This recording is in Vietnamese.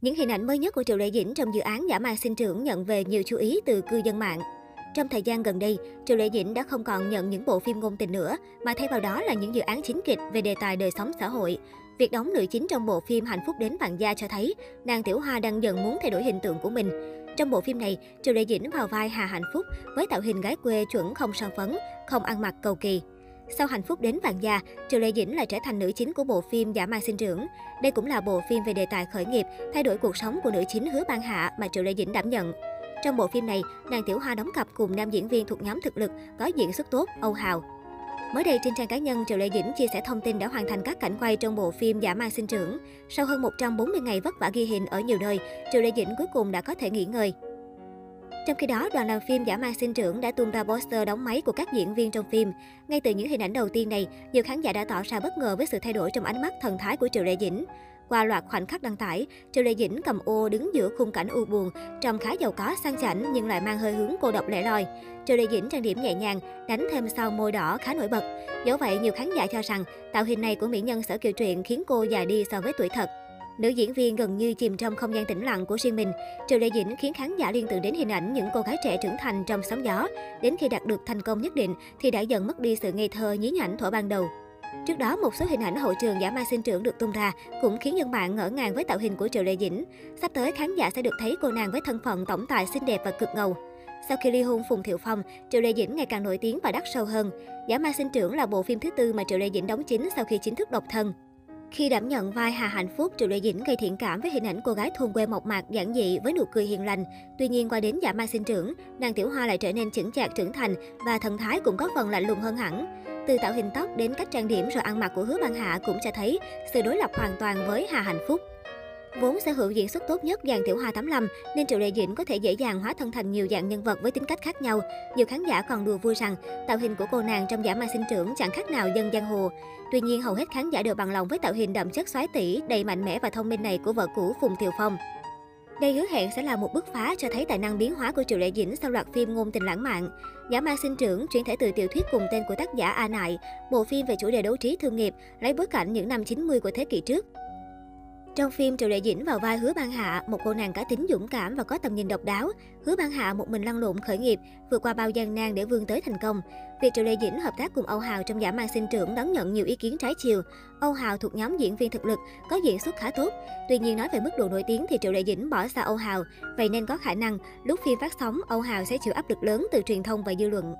Những hình ảnh mới nhất của Triệu Lệ Dĩnh trong dự án giả Mai sinh trưởng nhận về nhiều chú ý từ cư dân mạng. Trong thời gian gần đây, Triệu Lệ Dĩnh đã không còn nhận những bộ phim ngôn tình nữa, mà thay vào đó là những dự án chính kịch về đề tài đời sống xã hội. Việc đóng nữ chính trong bộ phim Hạnh phúc đến vạn gia cho thấy, nàng Tiểu Hoa đang dần muốn thay đổi hình tượng của mình. Trong bộ phim này, Triệu Lệ Dĩnh vào vai Hà Hạnh Phúc với tạo hình gái quê chuẩn không son phấn, không ăn mặc cầu kỳ. Sau hạnh phúc đến vàng già, Triệu Lệ Dĩnh lại trở thành nữ chính của bộ phim Giả mang sinh trưởng. Đây cũng là bộ phim về đề tài khởi nghiệp, thay đổi cuộc sống của nữ chính Hứa Ban Hạ mà Triệu Lệ Dĩnh đảm nhận. Trong bộ phim này, nàng Tiểu Hoa đóng cặp cùng nam diễn viên thuộc nhóm thực lực có diễn xuất tốt Âu Hào. Mới đây trên trang cá nhân, Triệu Lệ Dĩnh chia sẻ thông tin đã hoàn thành các cảnh quay trong bộ phim Giả mang sinh trưởng. Sau hơn 140 ngày vất vả ghi hình ở nhiều nơi, Triệu Lệ Dĩnh cuối cùng đã có thể nghỉ ngơi. Trong khi đó, đoàn làm phim Giả mang sinh trưởng đã tung ra poster đóng máy của các diễn viên trong phim. Ngay từ những hình ảnh đầu tiên này, nhiều khán giả đã tỏ ra bất ngờ với sự thay đổi trong ánh mắt thần thái của Triệu Lệ Dĩnh. Qua loạt khoảnh khắc đăng tải, Triệu Lệ Dĩnh cầm ô đứng giữa khung cảnh u buồn, trông khá giàu có, sang chảnh nhưng lại mang hơi hướng cô độc lẻ loi. Triệu Lệ Dĩnh trang điểm nhẹ nhàng, đánh thêm son môi đỏ khá nổi bật. Dẫu vậy, nhiều khán giả cho rằng tạo hình này của mỹ nhân sở kiều truyện khiến cô già đi so với tuổi thật. Nữ diễn viên gần như chìm trong không gian tĩnh lặng của riêng mình. Triệu Lệ Dĩnh khiến khán giả liên tưởng đến hình ảnh những cô gái trẻ trưởng thành trong sóng gió. Đến khi đạt được thành công nhất định thì đã dần mất đi sự ngây thơ nhí nhảnh thuở ban đầu. Trước đó, một số hình ảnh hậu trường giả ma sinh trưởng được tung ra cũng khiến dân mạng ngỡ ngàng với tạo hình của Triệu Lệ Dĩnh. Sắp tới, khán giả sẽ được thấy cô nàng với thân phận tổng tài xinh đẹp và cực ngầu. Sau khi ly hôn Phùng Thiệu Phong, Triệu Lê Dĩnh ngày càng nổi tiếng và đắt sâu hơn. Giả ma sinh trưởng là bộ phim thứ tư mà Triệu Lê Dĩnh đóng chính sau khi chính thức độc thân. Khi đảm nhận vai Hà Hạnh Phúc, Triệu Lệ Dĩnh gây thiện cảm với hình ảnh cô gái thôn quê mộc mạc, giản dị với nụ cười hiền lành. Tuy nhiên qua đến dạ mang sinh trưởng, nàng Tiểu Hoa lại trở nên chững chạc trưởng thành và thần thái cũng có phần lạnh lùng hơn hẳn. Từ tạo hình tóc đến cách trang điểm rồi ăn mặc của Hứa Ban Hạ cũng cho thấy sự đối lập hoàn toàn với Hà Hạnh Phúc. Vốn sở hữu diễn xuất tốt nhất dàn tiểu hoa 85 nên Triệu Lệ Dĩnh có thể dễ dàng hóa thân thành nhiều dạng nhân vật với tính cách khác nhau. Nhiều khán giả còn đùa vui rằng tạo hình của cô nàng trong giả ma sinh trưởng chẳng khác nào dân giang hồ. Tuy nhiên hầu hết khán giả đều bằng lòng với tạo hình đậm chất xoái tỷ, đầy mạnh mẽ và thông minh này của vợ cũ Phùng Thiều Phong. Đây hứa hẹn sẽ là một bước phá cho thấy tài năng biến hóa của Triệu Lệ Dĩnh sau loạt phim ngôn tình lãng mạn. Giả ma sinh trưởng chuyển thể từ tiểu thuyết cùng tên của tác giả A Nại, bộ phim về chủ đề đấu trí thương nghiệp, lấy bối cảnh những năm 90 của thế kỷ trước. Trong phim, Triệu Lệ Dĩnh vào vai Hứa Ban Hạ, một cô nàng cá tính dũng cảm và có tầm nhìn độc đáo. Hứa Ban Hạ một mình lăn lộn khởi nghiệp, vượt qua bao gian nan để vươn tới thành công. Việc Triệu Lệ Dĩnh hợp tác cùng Âu Hào trong giả mang sinh trưởng đón nhận nhiều ý kiến trái chiều. Âu Hào thuộc nhóm diễn viên thực lực, có diễn xuất khá tốt. Tuy nhiên nói về mức độ nổi tiếng thì Triệu Lệ Dĩnh bỏ xa Âu Hào, vậy nên có khả năng lúc phim phát sóng, Âu Hào sẽ chịu áp lực lớn từ truyền thông và dư luận.